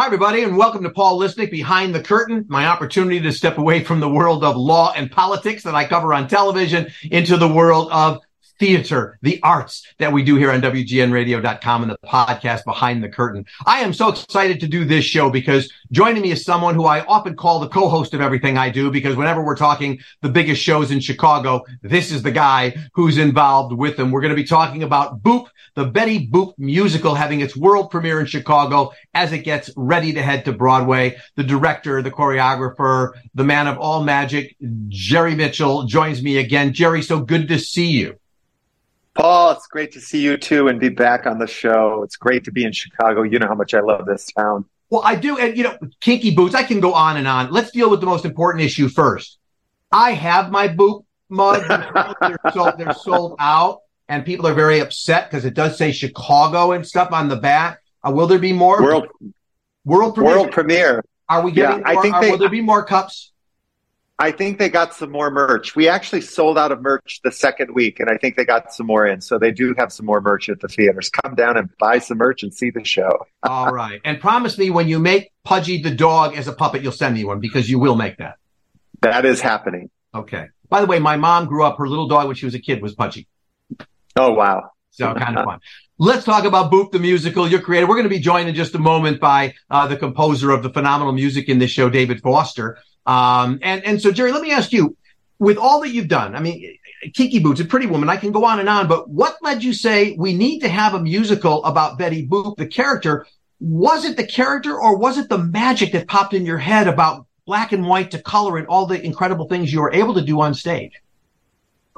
Hi, everybody, and welcome to Paul Lisnek Behind the Curtain, my opportunity to step away from the world of law and politics that I cover on television into the world of theater, the arts that we do here on WGNradio.com and the podcast Behind the Curtain. I am so excited to do this show because joining me is someone who I often call the co-host of everything I do because whenever we're talking the biggest shows in Chicago, this is the guy who's involved with them. We're going to be talking about Boop, the Betty Boop musical having its world premiere in Chicago as it gets ready to head to Broadway. The director, the choreographer, the man of all magic, Jerry Mitchell joins me again. Jerry, so good to see you. Paul, it's great to see you too and be back on the show. It's great to be in Chicago. You know how much I love this town. Well, I do. And, you know, kinky boots, I can go on and on. Let's deal with the most important issue first. I have my Boop mugs. they're, sold, they're sold out, and people are very upset because it does say Chicago and stuff on the back. Uh, will there be more? World, world premiere. World premiere. Are we getting yeah, more? I think they, will there be more cups? I think they got some more merch. We actually sold out of merch the second week, and I think they got some more in. So they do have some more merch at the theaters. Come down and buy some merch and see the show. All right. And promise me when you make Pudgy the dog as a puppet, you'll send me one because you will make that. That is happening. Okay. By the way, my mom grew up, her little dog when she was a kid was Pudgy. Oh, wow. So kind of fun. Let's talk about Boop the musical, your creator. We're going to be joined in just a moment by uh, the composer of the phenomenal music in this show, David Foster. Um, and, and so, Jerry, let me ask you, with all that you've done, I mean, Kinky Boots, a pretty woman, I can go on and on, but what led you say we need to have a musical about Betty Boop, the character? Was it the character or was it the magic that popped in your head about black and white to color and all the incredible things you were able to do on stage?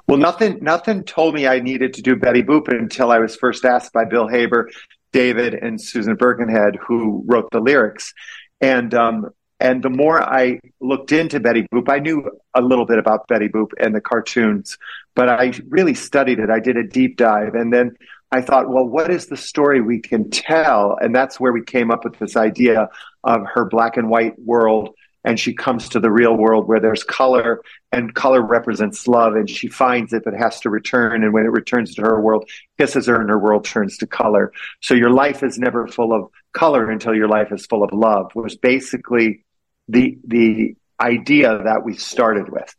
Well, nothing, nothing told me I needed to do Betty Boop until I was first asked by Bill Haber, David, and Susan Birkenhead, who wrote the lyrics. And um, and the more I looked into Betty Boop, I knew a little bit about Betty Boop and the cartoons, but I really studied it. I did a deep dive. And then I thought, well, what is the story we can tell? And that's where we came up with this idea of her black and white world. And she comes to the real world where there's color and color represents love. And she finds it, but has to return. And when it returns to her world, kisses her and her world turns to color. So your life is never full of color until your life is full of love was basically the the idea that we started with.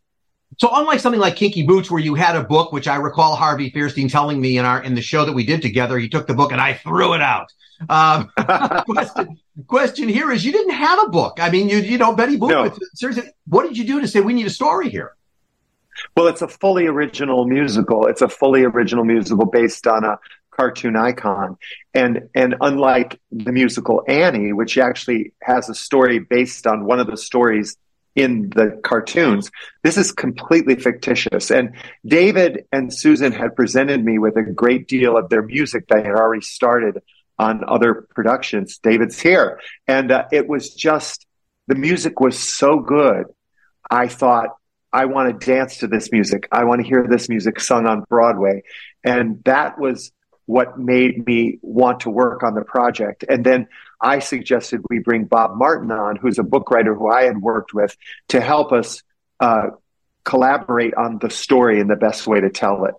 So unlike something like Kinky Boots, where you had a book, which I recall Harvey Fierstein telling me in our in the show that we did together, he took the book and I threw it out. Um, question, question, here is you didn't have a book. I mean, you you know Betty Boop. No. Seriously, what did you do to say we need a story here? Well, it's a fully original musical. It's a fully original musical based on a cartoon icon. And and unlike the musical Annie, which actually has a story based on one of the stories in the cartoons, this is completely fictitious. And David and Susan had presented me with a great deal of their music they had already started on other productions. David's here, and uh, it was just the music was so good. I thought I want to dance to this music. I want to hear this music sung on Broadway. And that was what made me want to work on the project. And then I suggested we bring Bob Martin on, who's a book writer who I had worked with, to help us uh, collaborate on the story and the best way to tell it.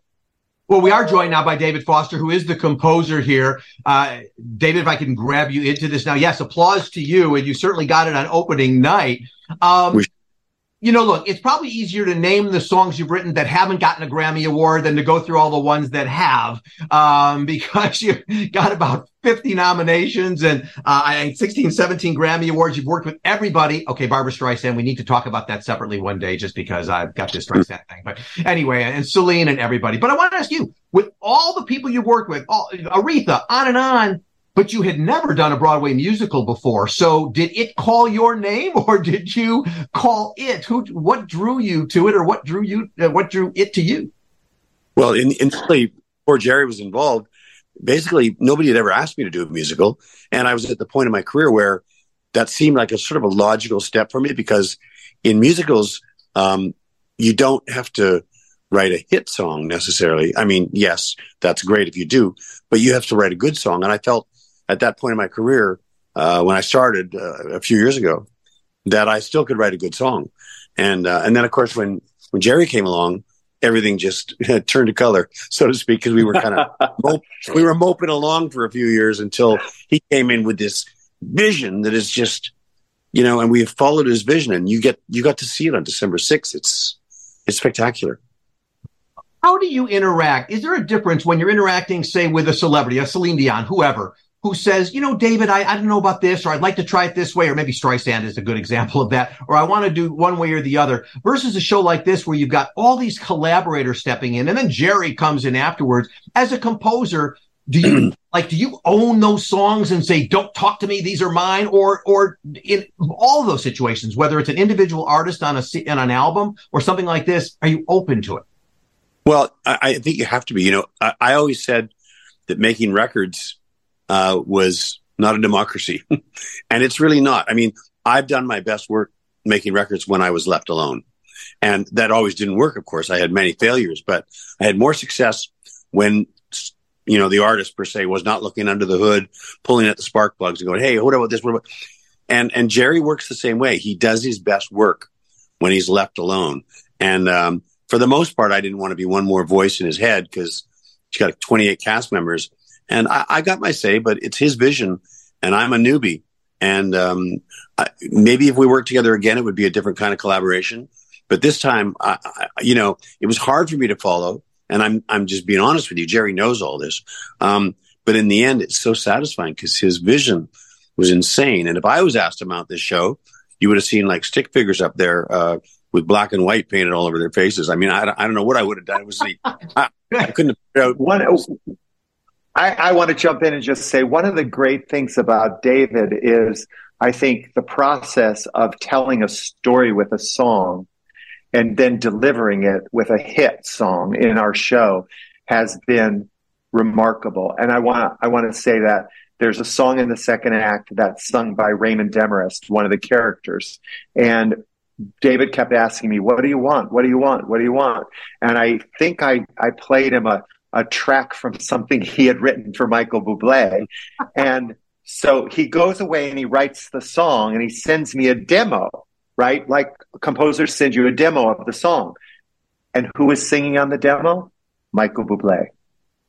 Well, we are joined now by David Foster, who is the composer here. Uh, David, if I can grab you into this now. Yes, applause to you. And you certainly got it on opening night. Um, we you know, look, it's probably easier to name the songs you've written that haven't gotten a Grammy Award than to go through all the ones that have, um, because you've got about 50 nominations and uh, 16, 17 Grammy Awards. You've worked with everybody. Okay, Barbra Streisand, we need to talk about that separately one day just because I've got this Streisand thing. But anyway, and Celine and everybody. But I want to ask you, with all the people you've worked with, all, Aretha, on and on, but you had never done a Broadway musical before. So did it call your name or did you call it? Who, what drew you to it or what drew you, uh, what drew it to you? Well, in, initially, before Jerry was involved, basically nobody had ever asked me to do a musical. And I was at the point in my career where that seemed like a sort of a logical step for me because in musicals, um, you don't have to write a hit song necessarily. I mean, yes, that's great if you do, but you have to write a good song. And I felt at that point in my career, uh, when I started uh, a few years ago, that I still could write a good song. And uh, and then of course when when Jerry came along, everything just turned to color, so to speak, because we were kind of we were moping along for a few years until he came in with this vision that is just, you know, and we have followed his vision and you get, you got to see it on December 6th. It's, it's spectacular. How do you interact? Is there a difference when you're interacting, say, with a celebrity, a Celine Dion, whoever, who says, you know, David, I, I don't know about this, or I'd like to try it this way, or maybe Streisand is a good example of that, or I want to do one way or the other, versus a show like this where you've got all these collaborators stepping in, and then Jerry comes in afterwards. As a composer, do you like do you own those songs and say don't talk to me these are mine or or in all those situations whether it's an individual artist on a on an album or something like this are you open to it well i, I think you have to be you know i, I always said that making records uh, was not a democracy and it's really not i mean i've done my best work making records when i was left alone and that always didn't work of course i had many failures but i had more success when you know, the artist per se was not looking under the hood, pulling at the spark plugs and going, Hey, what about this? What about? And, and Jerry works the same way. He does his best work when he's left alone. And, um, for the most part, I didn't want to be one more voice in his head because he's got 28 cast members and I, I, got my say, but it's his vision and I'm a newbie. And, um, I, maybe if we worked together again, it would be a different kind of collaboration. But this time, I, you know, it was hard for me to follow and I'm I'm just being honest with you. Jerry knows all this, um, but in the end, it's so satisfying because his vision was insane. And if I was asked to mount this show, you would have seen like stick figures up there uh, with black and white painted all over their faces. I mean, I, I don't know what I would have done. It was the I, I couldn't have out. one. I, I want to jump in and just say one of the great things about David is I think the process of telling a story with a song and then delivering it with a hit song in our show has been remarkable. And I want I want to say that there's a song in the second act that's sung by Raymond Demarest, one of the characters, and David kept asking me, "What do you want? What do you want? What do you want?" And I think I I played him a a track from something he had written for Michael Bublé, and so he goes away and he writes the song and he sends me a demo right? Like composers send you a demo of the song. And who is singing on the demo? Michael Bublé.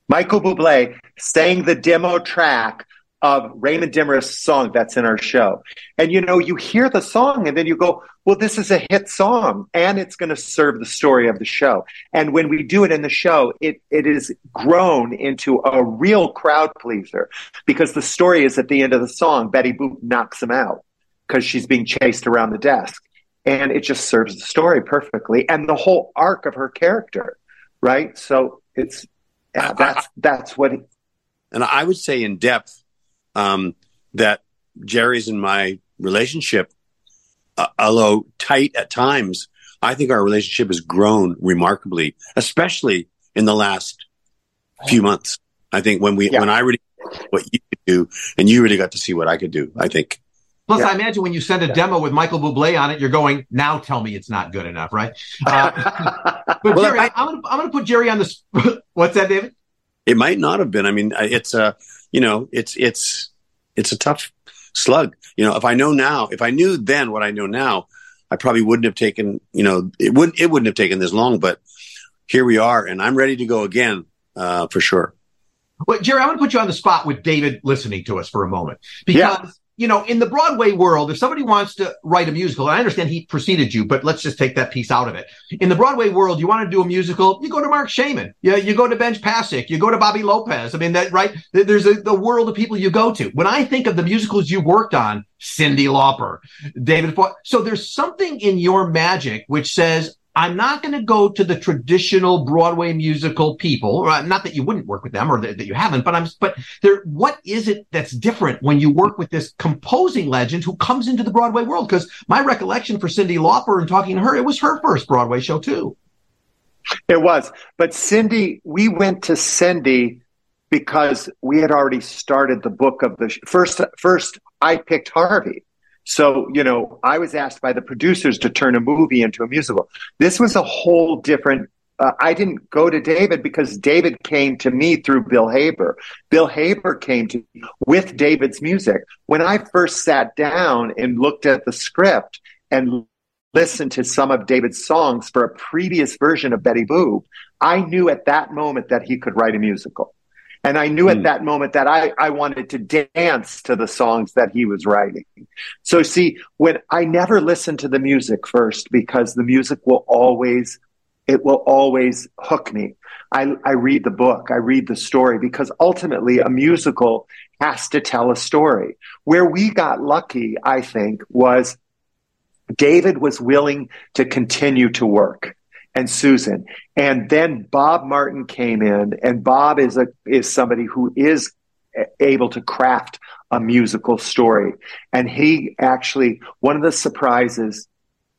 Michael Bublé sang the demo track of Raymond Demarest's song that's in our show. And you know, you hear the song and then you go, well, this is a hit song and it's going to serve the story of the show. And when we do it in the show, it, it is grown into a real crowd pleaser because the story is at the end of the song, Betty Boop knocks him out because she's being chased around the desk. And it just serves the story perfectly and the whole arc of her character, right? So it's that's that's what. He, and I would say in depth um, that Jerry's and my relationship, uh, although tight at times, I think our relationship has grown remarkably, especially in the last few months. I think when we yeah. when I really what you could do, and you really got to see what I could do. I think Plus, yeah. I imagine when you send a yeah. demo with Michael Bublé on it, you're going, now tell me it's not good enough, right? Uh, but well, Jerry, I, am going to put Jerry on this. What's that, David? It might not have been. I mean, it's a, you know, it's, it's, it's a tough slug. You know, if I know now, if I knew then what I know now, I probably wouldn't have taken, you know, it wouldn't, it wouldn't have taken this long, but here we are and I'm ready to go again, uh, for sure. Well, Jerry, I want to put you on the spot with David listening to us for a moment because yeah you know, in the Broadway world, if somebody wants to write a musical, I understand he preceded you, but let's just take that piece out of it. In the Broadway world, you want to do a musical, you go to Marc Shaiman, you, you go to Benj Pasek, you go to Bobby Lopez. I mean, that, right? There's a, the world of people you go to. When I think of the musicals you worked on, Cyndi Lauper, David, so there's something in your magic which says, I'm not going to go to the traditional Broadway musical people. Uh, not that you wouldn't work with them or that, that you haven't, but I'm, but there, what is it that's different when you work with this composing legend who comes into the Broadway world? Because my recollection for Cyndi Lauper and talking to her, it was her first Broadway show too. It was, but Cyndi, we went to Cyndi because we had already started the book of the sh- first. First, I picked Harvey so, you know, I was asked by the producers to turn a movie into a musical. This was a whole different uh, I didn't go to David because David came to me through Bill Haber. Bill Haber came to me with David's music. When I first sat down and looked at the script and listened to some of David's songs for a previous version of Betty Boop, I knew at that moment that he could write a musical. And I knew mm. at hmm. that moment that I, I wanted to dance to the songs that he was writing. So see, when I never listen to the music first because the music will always, it will always hook me. I, I read the book, I read the story because ultimately a musical has to tell a story. Where we got lucky, I think, was David was willing to continue to work and Susan. And then Bob Martin came in and Bob is a is somebody who is able to craft a musical story. And he actually one of the surprises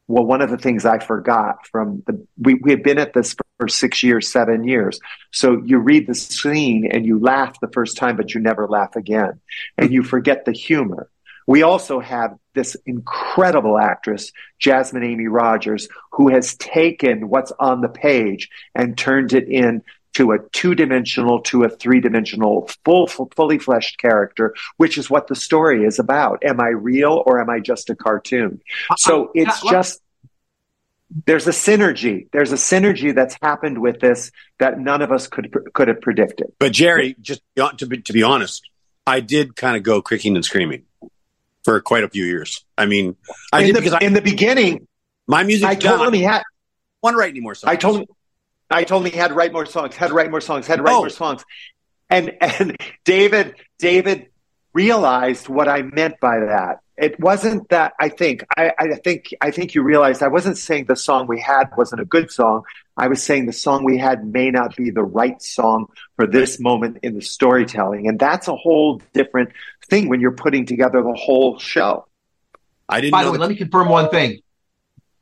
well, one of the things I forgot from the, we, we had been at this for six years, seven years. So you read the scene and you laugh the first time, but you never laugh again. And you forget the humor. We also have this incredible actress, Jasmine Amy Rogers, who has taken what's on the page and turned it in to a two-dimensional to a three-dimensional full, full, fully fleshed character which is what the story is about. Am i real or am i just a cartoon? So uh, uh, it's just there's a synergy. There's a synergy that's happened with this that none of us could could have predicted. But jerry just to be, to be honest i did kind of go kicking and screaming for quite a few years. I mean, I in the, because I, in the beginning, my music. I told done. him he had. Want to write any more songs? I told him. I told him he had to write more songs. Had to write more songs. Had to write oh. more songs. And and David David realized what I meant by that. It wasn't that I think I, I think I think you realized I wasn't saying the song we had wasn't a good song. I was saying the song we had may not be the right song for this moment in the storytelling. And that's a whole different thing when you're putting together the whole show. I didn't By the way, let me confirm one thing.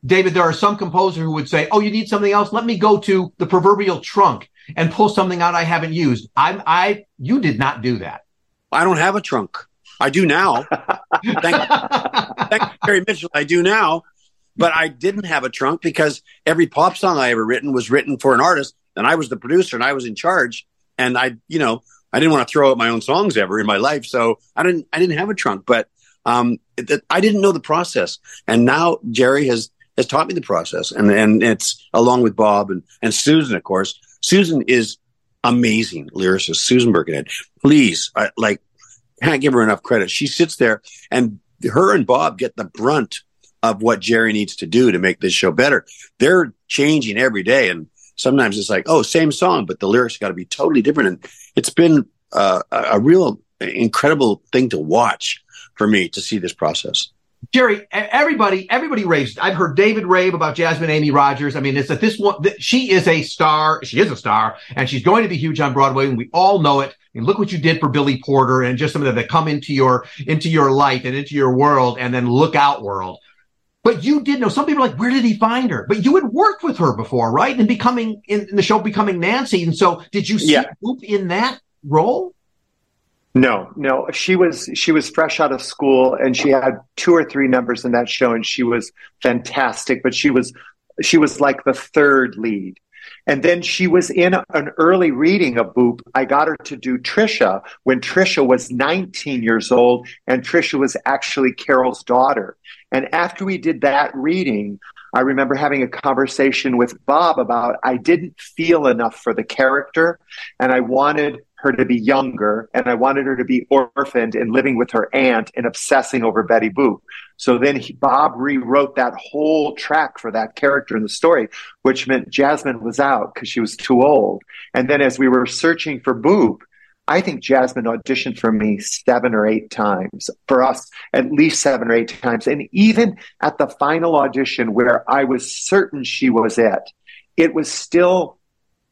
David, there are some composers who would say, Oh, you need something else? Let me go to the proverbial trunk and pull something out I haven't used. I'm, I, you did not do that. I don't have a trunk. I do now. thank, thank Jerry Mitchell. I do now but I didn't have a trunk because every pop song I ever written was written for an artist, and I was the producer and I was in charge. And I, you know, I didn't want to throw out my own songs ever in my life, so I didn't. I didn't have a trunk, but um, it, it, I didn't know the process. And now Jerry has has taught me the process, and and it's along with Bob and and Susan, of course. Susan is amazing lyricist, Susan Birkenhead. Please, I, like, can't give her enough credit. She sits there, and her and Bob get the brunt of what Jerry needs to do to make this show better. They're changing every day. And sometimes it's like, oh, same song, but the lyrics got to be totally different. And it's been uh, a real incredible thing to watch for me to see this process. Jerry, everybody, everybody raves. I've heard David rave about Jasmine Amy Rogers. I mean, it's that this one, she is a star. She is a star, and she's going to be huge on Broadway, and we all know it. Mean, look what you did for Billy Porter, and just some of that come into your into your light and into your world, and then look out world. But you did know some people are like, where did he find her? But you had worked with her before, right? And becoming in, in the show, becoming Nancy. And so did you see yeah. In that role? No, no. She was she was fresh out of school and she had two or three numbers in that show and she was fantastic, but she was she was like the third lead. And then she was in an early reading of Boop. I got her to do Trisha when Trisha was 19 years old and Trisha was actually Carol's daughter. And after we did that reading, I remember having a conversation with Bob about I didn't feel enough for the character and I wanted her to be younger and I wanted her to be orphaned and living with her aunt and obsessing over Betty Boop. So then he, Bob rewrote that whole track for that character in the story, which meant Jasmine was out because she was too old. And then as we were searching for Boop, I think Jasmine auditioned for me seven or eight times, for us, at least seven or eight times. And even at the final audition where I was certain she was it, it was still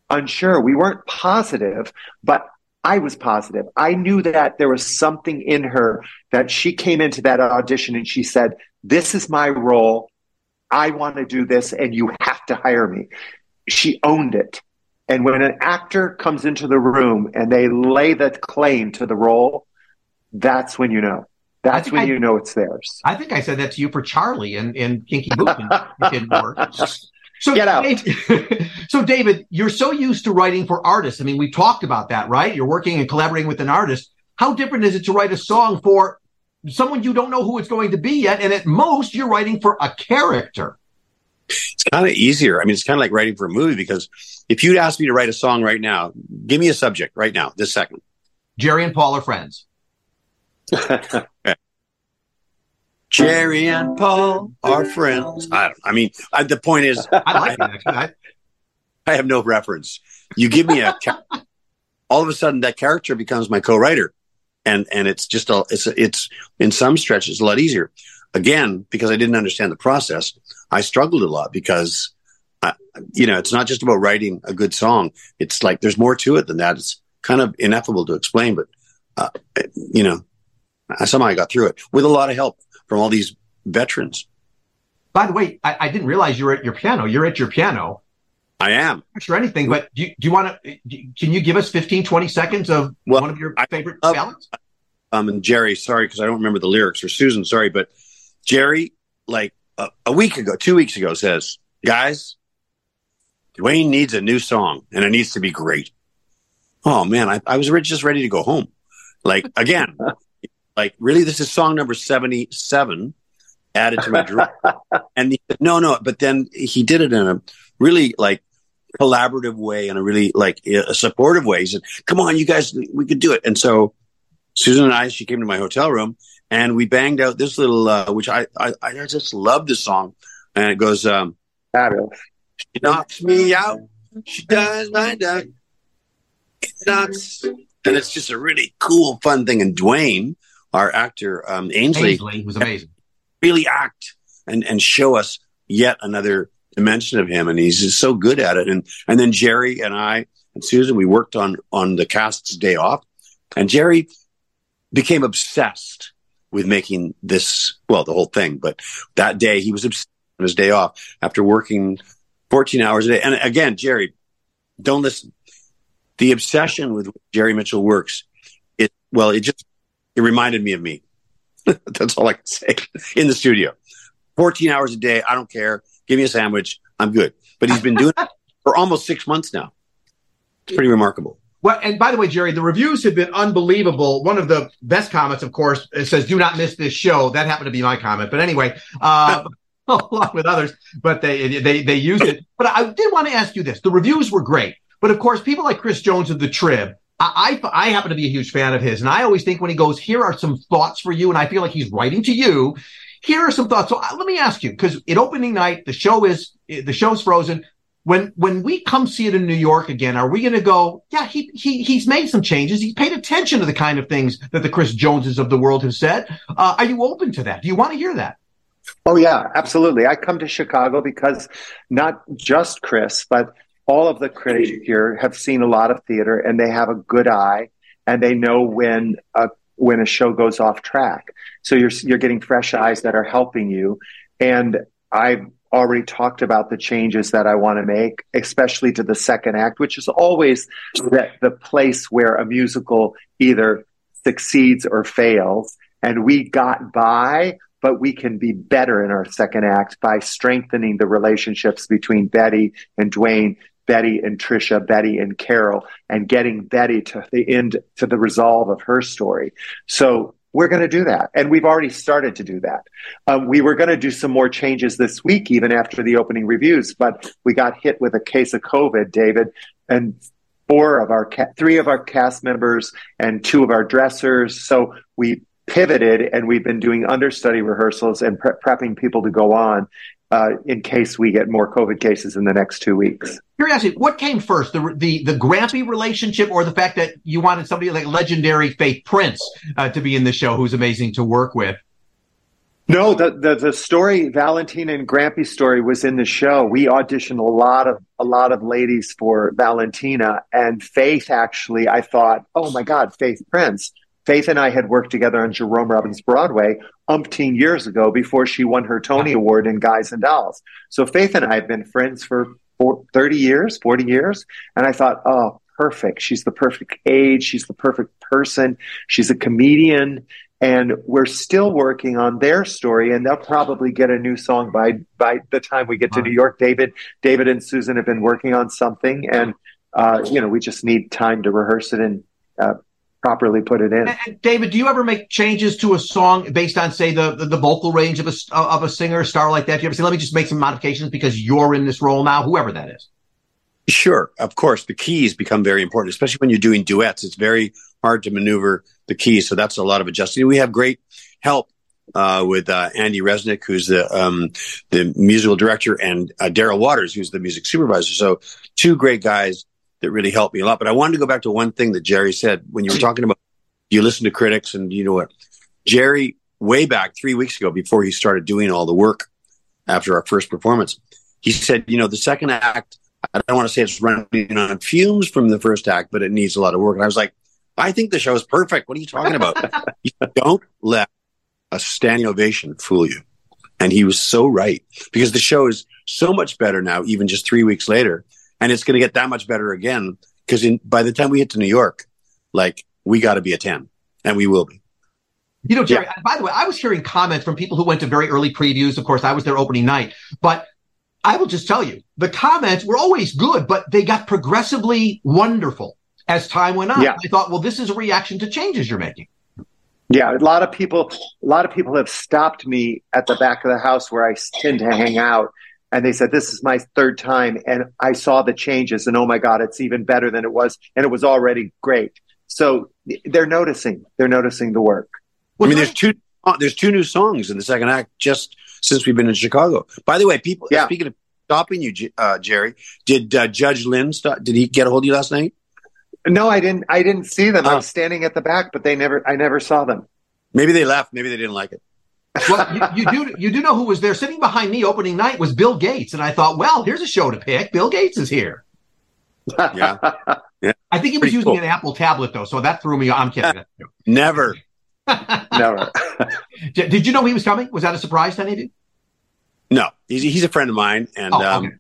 unsure. We weren't positive, but I was positive. I knew that there was something in her that she came into that audition and she said, This is my role. I want to do this and you have to hire me. She owned it. And when an actor comes into the room and they lay the claim to the role, that's when you know. That's when I, you know it's theirs. I think I said that to you for Charlie and, and Kinky Boots. it didn't work. So get out. so David, you're so used to writing for artists. I mean, we talked about that, right? You're working and collaborating with an artist. How different is it to write a song for someone you don't know who it's going to be yet? And at most, you're writing for a character. It's kind of easier. I mean, it's kind of like writing for a movie because if you'd ask me to write a song right now, give me a subject right now, this second. Jerry and Paul are friends. Jerry and Paul are friends. I, I mean, I, the point is, I like that. I, I have no reference. You give me a, all of a sudden that character becomes my co-writer, and and it's just a, it's it's in some stretches a lot easier. Again, because I didn't understand the process, I struggled a lot because, I, you know, it's not just about writing a good song. It's like there's more to it than that. It's kind of ineffable to explain, but uh, you know, somehow I got through it with a lot of help from all these veterans. By the way, I, I didn't realize you were at your piano. You're at your piano. I am. Not sure anything, but do you, do you want to? Can you give us 15, 20 seconds of well, one of your favorite I, ballads? Um, and Jerry, sorry because I don't remember the lyrics, or Susan, sorry, but Jerry, like a, a week ago, two weeks ago, says, "Guys, Dwayne needs a new song, and it needs to be great." Oh man, I, I was just ready to go home. Like again, like, really, this is song number 77 added to my drum. and he said, no, no. But then he did it in a really like collaborative way and a really like a supportive way. He said, come on, you guys, we could do it. And so Susan and I, she came to my hotel room and we banged out this little, uh, which I, I, I just love this song. And it goes, um, she knocks me out. She does my duck. Knocks. And it's just a really cool, fun thing. And Dwayne, our actor um, Ainsley, Ainsley was amazing. Really act and and show us yet another dimension of him, and he's just so good at it. And and then Jerry and I and Susan, we worked on on the cast's day off, and Jerry became obsessed with making this well the whole thing. But that day he was obsessed on his day off after working 14 hours a day. And again, Jerry, don't listen. The obsession with Jerry Mitchell works. It well, it just it reminded me of me. That's all I can say in the studio. 14 hours a day. I don't care. Give me a sandwich. I'm good. But he's been doing it for almost six months now. It's pretty remarkable. Well, and by the way, Jerry, the reviews have been unbelievable. One of the best comments, of course, it says, "Do not miss this show." That happened to be my comment, but anyway, uh, along with others, but they they they used it. But I did want to ask you this: the reviews were great, but of course, people like Chris Jones of the Trib I, I, happen to be a huge fan of his, and I always think when he goes, "Here are some thoughts for you," and I feel like he's writing to you. Here are some thoughts. So uh, let me ask you, because in opening night, the show is the show's frozen. When when we come see it in New York again, are we going to go? Yeah, he he he's made some changes. He's paid attention to the kind of things that the Chris Joneses of the world have said. Uh, are you open to that? Do you want to hear that? Oh yeah, absolutely. I come to Chicago because not just Chris, but all of the critics here have seen a lot of theater and they have a good eye and they know when a when a show goes off track. So you're you're getting fresh eyes that are helping you. And I've already talked about the changes that I want to make, especially to the second act, which is always the, the place where a musical either succeeds or fails. And we got by but we can be better in our second act by strengthening the relationships between Betty and Dwayne, Betty and Trisha, Betty and Carol, and getting Betty to the end, to the resolve of her story. So we're going to do that. And we've already started to do that. Um, we were going to do some more changes this week, even after the opening reviews, but we got hit with a case of COVID, David, and four of our, ca- three of our cast members and two of our dressers. So we pivoted and we've been doing understudy rehearsals and pre- prepping people to go on uh, in case we get more COVID cases in the next two weeks. Curiosity, what came first, the the the Grampy relationship, or the fact that you wanted somebody like legendary Faith Prince uh, to be in the show, who's amazing to work with? No, the, the the story, Valentina and Grampy story, was in the show. We auditioned a lot of a lot of ladies for Valentina, and Faith. Actually, I thought, oh my God, Faith Prince Faith and I had worked together on Jerome Robbins Broadway umpteen years ago before she won her Tony Award in Guys and Dolls. So Faith and I have been friends for 30 years, 40 years. And I thought, oh, perfect. She's the perfect age. She's the perfect person. She's a comedian. And we're still working on their story, and they'll probably get a new song by by the time we get to New York. David, David, and Susan have been working on something, and uh, you know we just need time to rehearse it and uh, properly put it in. And, David, do you ever make changes to a song based on, say, the, the, the vocal range of a of a singer, a star like that? Do you ever say, "Let me just make some modifications because you're in this role now," whoever that is? Sure, of course. The keys become very important, especially when you're doing duets. It's very hard to maneuver the keys, so that's a lot of adjusting. We have great help uh, with uh, Andy Resnick, who's the um, the musical director, and uh, Daryl Waters, who's the music supervisor. So two great guys that really helped me a lot. But I wanted to go back to one thing that Jerry said when you were talking about you listen to critics and you know what Jerry way back three weeks ago before he started doing all the work after our first performance. He said, you know, the second act, I don't want to say it's running on fumes from the first act, but it needs a lot of work. And I was like, I think the show is perfect. What are you talking about? you don't let a standing ovation fool you. And he was so right because the show is so much better now, even just three weeks later. And it's going to get that much better again because by the time we hit to New York, like we got to be a 10 and we will be. You know, Jerry, yeah. by the way, I was hearing comments from people who went to very early previews. Of course, I was there opening night, but I will just tell you the comments were always good, but they got progressively wonderful as time went on. Yeah. I thought, well, this is a reaction to changes you're making. Yeah, a lot of people, a lot of people have stopped me at the back of the house where I tend to hang out, and they said, "This is my third time, and I saw the changes, and oh my god, it's even better than it was, and it was already great." So they're noticing, they're noticing the work. Well, I mean, there's two, there's two new songs in the second act just since we've been in Chicago. By the way, people, yeah. speaking of stopping you, uh, Jerry, did uh, Judge Lynn stop, did he get a hold of you last night? No, I didn't. I didn't see them. I was standing at the back, but they never. I never saw them. Maybe they left. Maybe they didn't like it. Well, you, you, do. You do know who was there sitting behind me opening night was Bill Gates, and I thought, well, here's a show to pick. Bill Gates is here. yeah. yeah. I think he was Pretty using cool. an Apple tablet though, so that threw me. I'm kidding. Never. Never. Did you know he was coming? Was that a surprise to any of you? No, he's he's a friend of mine, and oh, um,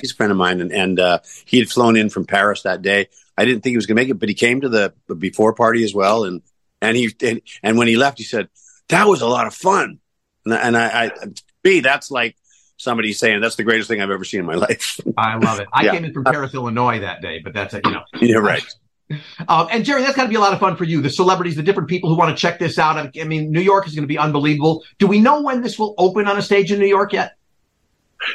he's a friend of mine, and and uh, he had flown in from Paris that day. I didn't think he was going to make it, but he came to the before party as well. And, and he, and, and when he left, he said, that was a lot of fun. And, and I, I, B, that's like somebody saying that's the greatest thing I've ever seen in my life. I love it. I yeah. came in from Paris, Illinois that day, but that's it, you know. Yeah, right. Um, and Jerry, that's got to be a lot of fun for you. The celebrities, the different people who want to check this out. I mean, New York is going to be unbelievable. Do we know when this will open on a stage in New York yet?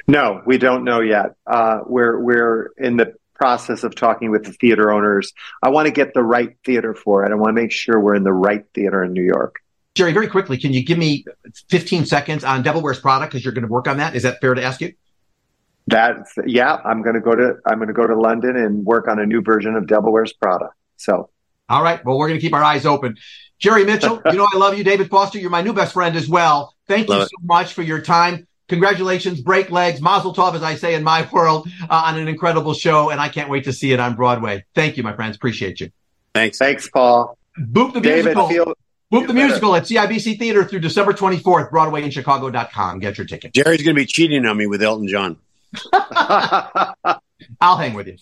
No, we don't know yet. Uh, we're we're in the process of talking with the theater owners. I want to get the right theater for it. I want to make sure we're in the right theater in New York. Jerry, very quickly, can you give me 15 seconds on Devil Wears Prada because you're going to work on that? Is that fair to ask you? That's yeah. I'm going to go to I'm going to go to London and work on a new version of Devil Wears Prada. So, all right. Well, we're going to keep our eyes open. Jerry Mitchell, you know I love you. David Foster, you're my new best friend as well. Thank love you so it. much for your time congratulations, break legs, mazel tov, as I say in my world, uh, on an incredible show. And I can't wait to see it on Broadway. Thank you, my friends. Appreciate you. Thanks. Thanks, Paul. Boop the David, musical. Feel, Boop the musical at CIBC Theater through December 24th, BroadwayInChicago.com. Get your ticket. Jerry's going to be cheating on me with Elton John. I'll hang with you.